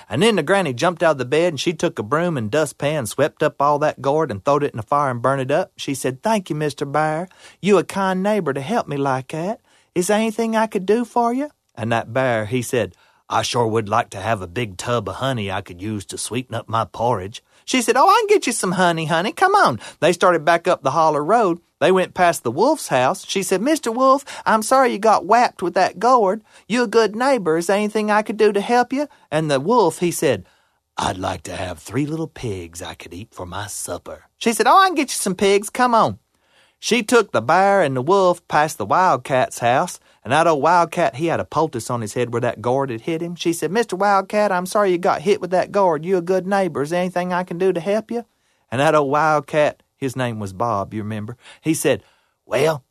And then the granny jumped out of the bed and she took a broom and dustpan and swept up all that gourd and throwed it in the fire and burned it up. She said, Thank you, Mr. Bear. You a kind neighbor to help me like that. Is there anything I could do for you? And that bear, he said, I sure would like to have a big tub of honey I could use to sweeten up my porridge. She said, Oh, I can get you some honey, honey. Come on. They started back up the holler road. They went past the wolf's house. She said, Mr. Wolf, I'm sorry you got whacked with that gourd. You a good neighbor. Is there anything I could do to help you? And the wolf, he said, I'd like to have three little pigs I could eat for my supper. She said, Oh, I can get you some pigs. Come on. She took the bear and the wolf past the wildcat's house, and that old wildcat, he had a poultice on his head where that gourd had hit him. She said, Mr. Wildcat, I'm sorry you got hit with that gourd. You a good neighbor. Is there anything I can do to help you? And that old wildcat, his name was Bob, you remember? He said, Well,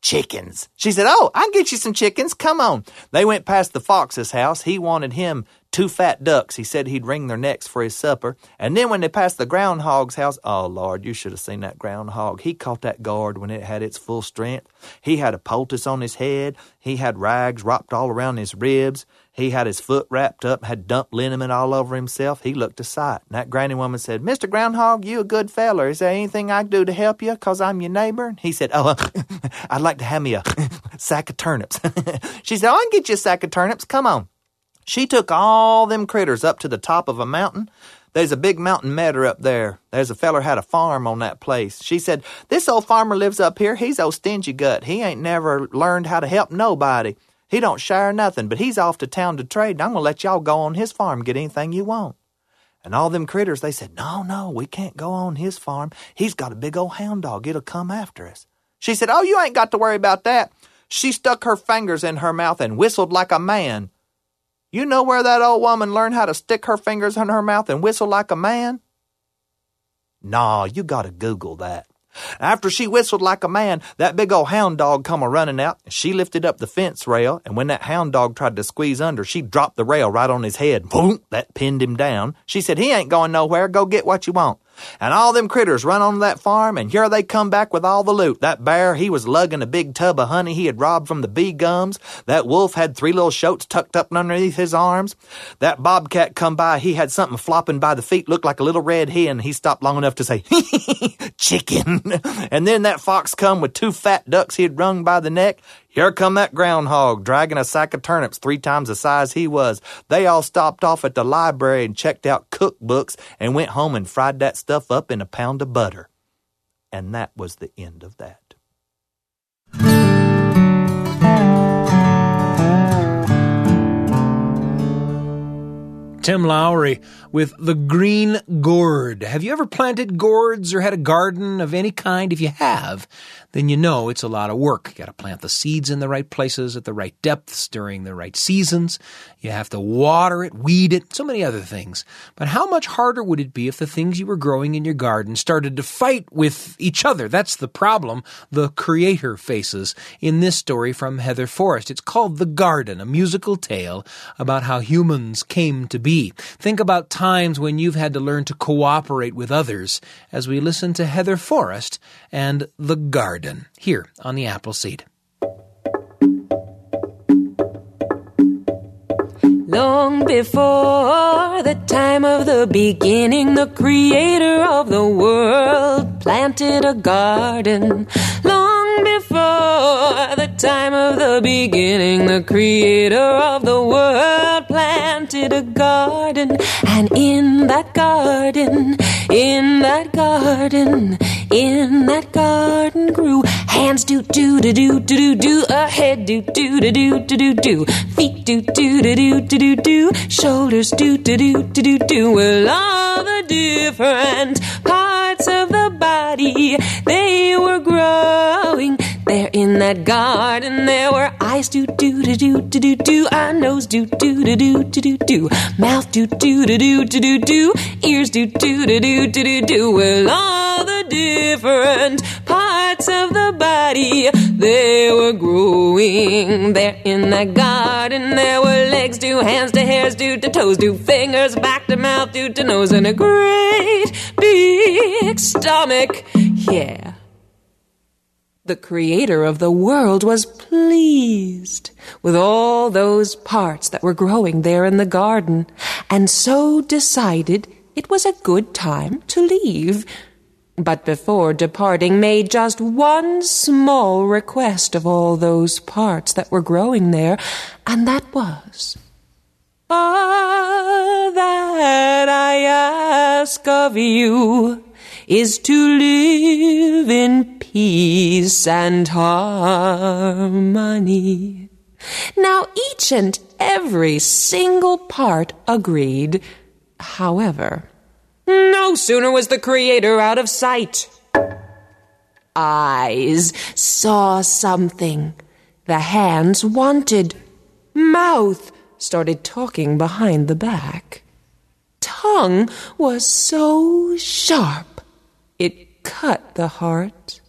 chickens. She said, Oh, I can get you some chickens. Come on. They went past the fox's house. He wanted him two fat ducks. He said he'd wring their necks for his supper. And then when they passed the groundhog's house, oh Lord, you should have seen that groundhog. He caught that guard when it had its full strength. He had a poultice on his head. He had rags wrapped all around his ribs. He had his foot wrapped up, had dumped liniment all over himself. He looked a sight. And that granny woman said, Mr. Groundhog, you a good feller. Is there anything I can do to help you? Cause I'm your neighbor. And he said, Oh, uh, [laughs] I'd like to have me a [laughs] sack of turnips. [laughs] she said, oh, I can get you a sack of turnips. Come on. She took all them critters up to the top of a mountain. There's a big mountain meadow up there. There's a feller had a farm on that place. She said, This old farmer lives up here. He's old stingy gut. He ain't never learned how to help nobody. He don't share nothing, but he's off to town to trade, and I'm gonna let y'all go on his farm get anything you want. And all them critters, they said, No, no, we can't go on his farm. He's got a big old hound dog. It'll come after us. She said, Oh, you ain't got to worry about that. She stuck her fingers in her mouth and whistled like a man. You know where that old woman learned how to stick her fingers in her mouth and whistle like a man? Nah, you gotta Google that. After she whistled like a man, that big old hound dog come a running out, and she lifted up the fence rail, and when that hound dog tried to squeeze under, she dropped the rail right on his head. Boom! That pinned him down. She said, He ain't going nowhere. Go get what you want. And all them critters run on that farm, and here they come back with all the loot. That bear, he was lugging a big tub of honey he had robbed from the bee gums. That wolf had three little shoats tucked up underneath his arms. That bobcat come by, he had something flopping by the feet, looked like a little red hen. He stopped long enough to say, [laughs] chicken. [laughs] and then that fox come with two fat ducks he had wrung by the neck. Here come that groundhog, dragging a sack of turnips three times the size he was. They all stopped off at the library and checked out cookbooks and went home and fried that stuff up in a pound of butter. And that was the end of that. Tim Lowry with The Green Gourd. Have you ever planted gourds or had a garden of any kind? If you have, then you know it's a lot of work. You gotta plant the seeds in the right places at the right depths during the right seasons. You have to water it, weed it, so many other things. But how much harder would it be if the things you were growing in your garden started to fight with each other? That's the problem the creator faces in this story from Heather Forest. It's called The Garden, a musical tale about how humans came to be. Think about times when you've had to learn to cooperate with others as we listen to Heather Forest and The Garden here on the Appleseed. Long before the time of the beginning, the creator of the world planted a garden. Long before the time of the beginning, the creator of the world planted a garden. And in that garden, in that garden, in that garden grew hands do do do do do do do, a head do do do do do do do, feet do do do do do do do, shoulders do do do do do do. Well, all the different parts body. They were growing there in that garden. There were eyes do do do do do do do, a nose do do do do do do do, mouth do do do do do do do, ears do do do do do do do. Well, all the different parts of the body they were growing there in that garden. There were legs do, hands to hairs do, to toes do, fingers back to mouth do, to nose, and a great big stomach. Yeah. The creator of the world was pleased with all those parts that were growing there in the garden, and so decided it was a good time to leave. But before departing, made just one small request of all those parts that were growing there, and that was, All that I ask of you is to live in peace and harmony. Now each and every single part agreed. However, no sooner was the Creator out of sight. Eyes saw something. The hands wanted. Mouth started talking behind the back. Tongue was so sharp cut the heart.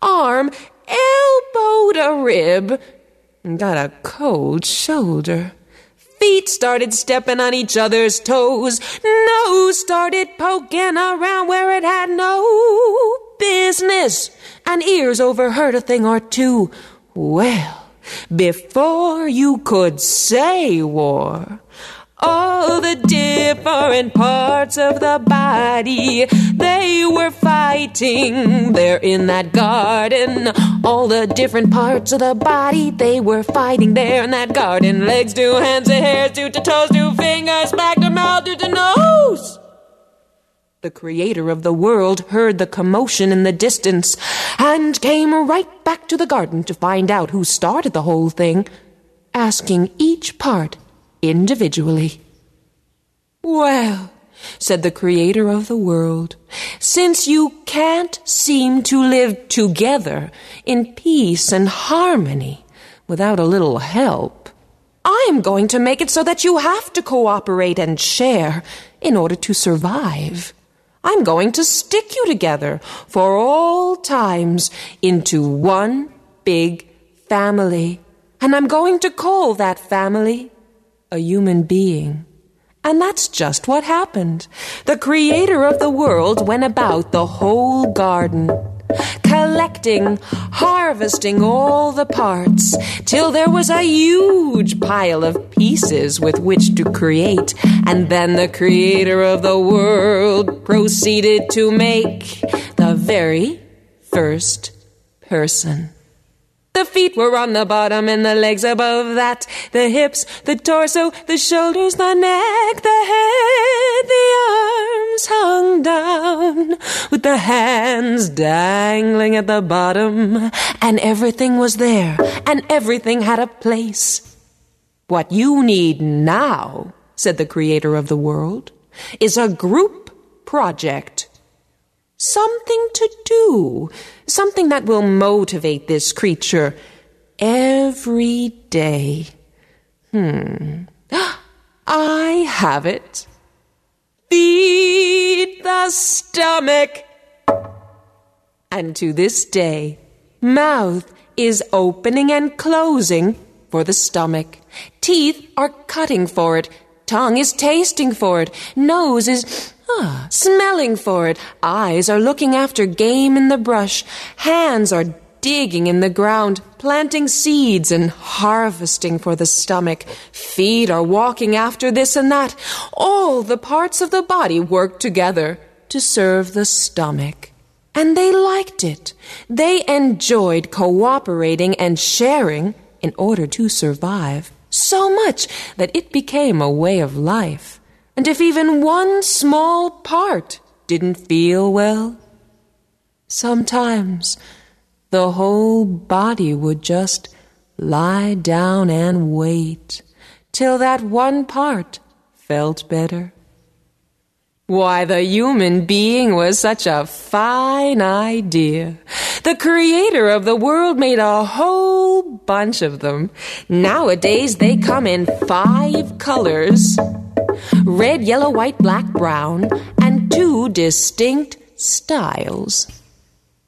Arm elbowed a rib got a cold shoulder. Feet started stepping on each other's toes. Nose started poking around where it had no business. And ears overheard a thing or two. Well, before you could say war, all the different parts of the body. They were fighting there in that garden. All the different parts of the body they were fighting there in that garden. Legs to hands to hairs to, to toes to fingers back to mouth to, to nose. The creator of the world heard the commotion in the distance and came right back to the garden to find out who started the whole thing asking each part individually. Well, said the Creator of the world, since you can't seem to live together in peace and harmony without a little help, I'm going to make it so that you have to cooperate and share in order to survive. I'm going to stick you together for all times into one big family. And I'm going to call that family a human being. And that's just what happened. The creator of the world went about the whole garden, collecting, harvesting all the parts, till there was a huge pile of pieces with which to create. And then the creator of the world proceeded to make the very first person. The feet were on the bottom and the legs above that. The hips, the torso, the shoulders, the neck, the head, the arms hung down with the hands dangling at the bottom. And everything was there and everything had a place. What you need now, said the creator of the world, is a group project. Something to do, something that will motivate this creature every day. Hmm. [gasps] I have it. Feed the stomach. And to this day, mouth is opening and closing for the stomach. Teeth are cutting for it. Tongue is tasting for it. Nose is ah, smelling for it. Eyes are looking after game in the brush. Hands are digging in the ground, planting seeds and harvesting for the stomach. Feet are walking after this and that. All the parts of the body work together to serve the stomach. And they liked it. They enjoyed cooperating and sharing in order to survive so much that it became a way of life. And if even one small part didn't feel well, sometimes the whole body would just lie down and wait till that one part felt better. Why, the human being was such a fine idea. The creator of the world made a whole bunch of them. Nowadays they come in five colors red, yellow, white, black, brown, and two distinct styles.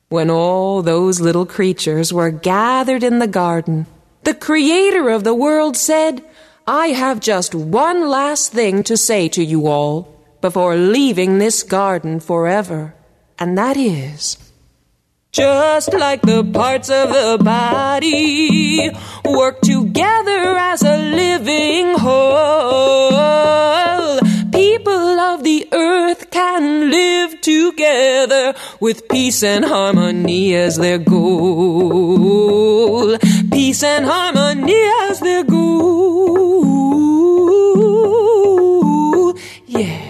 When all those little creatures were gathered in the garden, the Creator of the world said, I have just one last thing to say to you all before leaving this garden forever, and that is, just like the parts of the body work together as a living whole, people of the earth can live together with peace and harmony as their goal. Peace and harmony as their goal. Yeah.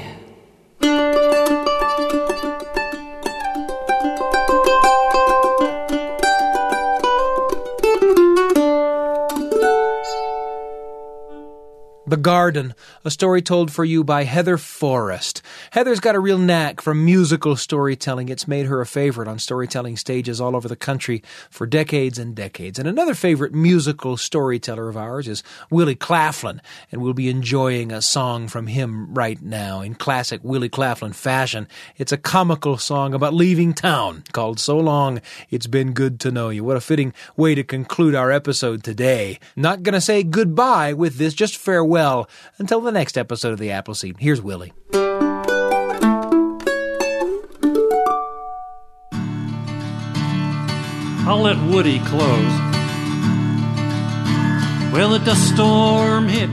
The Garden, a story told for you by Heather Forest. Heather's got a real knack for musical storytelling. It's made her a favorite on storytelling stages all over the country for decades and decades. And another favorite musical storyteller of ours is Willy Claflin, and we'll be enjoying a song from him right now in classic Willy Claflin fashion. It's a comical song about leaving town called So Long It's Been Good to Know You. What a fitting way to conclude our episode today. Not gonna say goodbye with this, just farewell well until the next episode of the Appleseed. Here's Willy. I'll let Woody close. Well, a dust storm hit.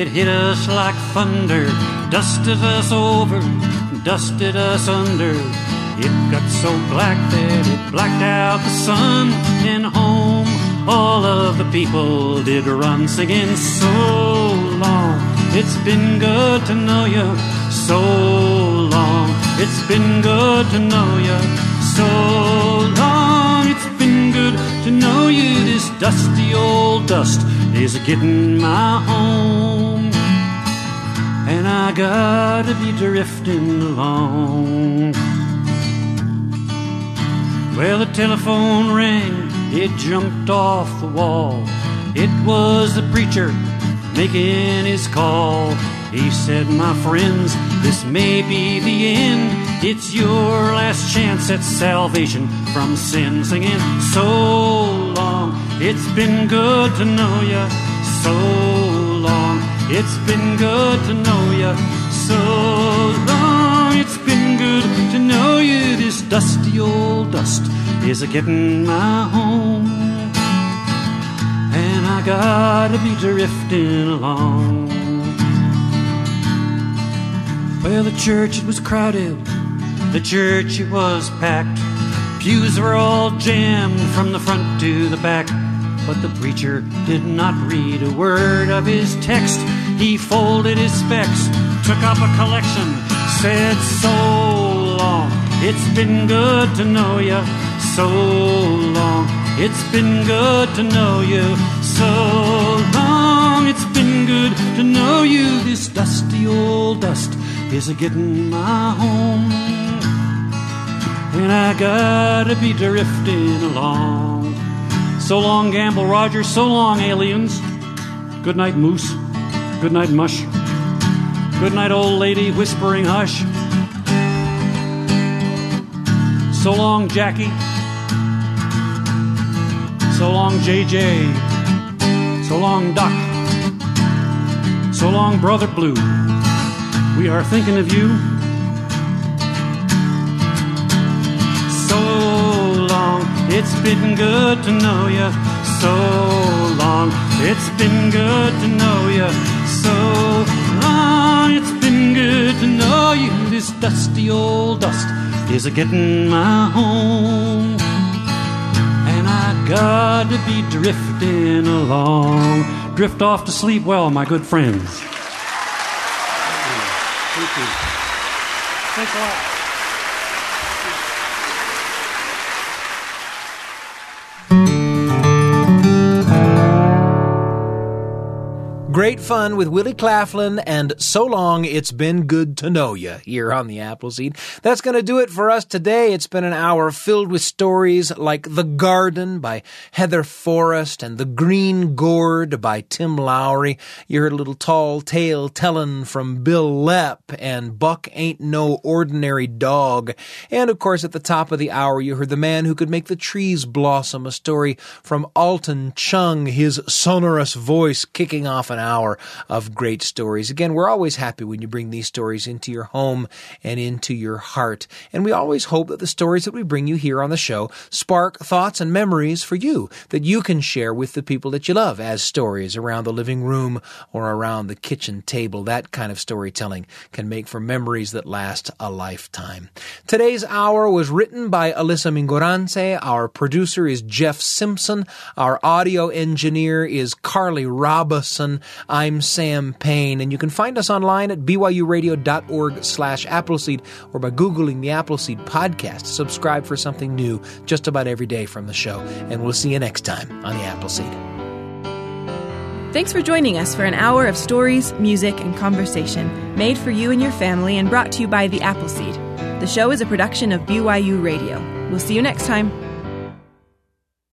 It hit us like thunder, dusted us over, dusted us under. It got so black that it blacked out the sun and home all of the people did run singing so long. It's been good to know you so long. It's been good to know you so long. It's been good to know you. This dusty old dust is getting my home. And I gotta be drifting along. Well, the telephone rang it jumped off the wall. It was the preacher making his call. He said, My friends, this may be the end. It's your last chance at salvation from sin. Singing, So long, it's been good to know you. So long, it's been good to know you. So long, it's been good to know you. This dusty old dust is a getting my home. And I gotta be drifting along. Well, the church it was crowded, the church it was packed. Pews were all jammed from the front to the back. But the preacher did not read a word of his text. He folded his specs, took up a collection, said, So long, it's been good to know you so long. It's been good to know you so long. it's been good to know you. This dusty old dust is a getting my home. And I gotta be drifting along. So long, Gamble Rogers. So long, aliens. Good night, Moose. Good night, Mush. Good night, old lady whispering hush. So long, Jackie. So long, JJ. So long, Doc. So long, Brother Blue. We are thinking of you. So long, it's been good to know you. So long, it's been good to know you. So long, it's been good to know you. This dusty old dust is a getting my home. Got to be drifting along. Drift off to sleep well, my good friends. Thank you. Thanks a lot. Great fun with Willy Claflin and So Long It's Been Good to Know You here on the Appleseed. That's going to do it for us today. It's been an hour filled with stories like The Garden by Heather Forest and The Green Gourd by Tim Lowry. You heard a little tall tale telling from Bil Lepp and Buck Ain't No Ordinary Dog. And of course, at the top of the hour, you heard The Man Who Could Make the Trees Blossom, a story from Alton Chung, his sonorous voice kicking off an hour of great stories. Again, we're always happy when you bring these stories into your home and into your heart. And we always hope that the stories that we bring you here on the show spark thoughts and memories for you that you can share with the people that you love as stories around the living room or around the kitchen table. That kind of storytelling can make for memories that last a lifetime. Today's hour was written by Alyssa Mingorance. Our producer is Jeff Simpson. Our audio engineer is Carly Robison. I'm Sam Payne, and you can find us online at byuradio.org slash Appleseed or by Googling the Appleseed podcast. Subscribe for something new just about every day from the show, and we'll see you next time on the Appleseed. Thanks for joining us for an hour of stories, music, and conversation made for you and your family and brought to you by the Appleseed. The show is a production of BYU Radio. We'll see you next time.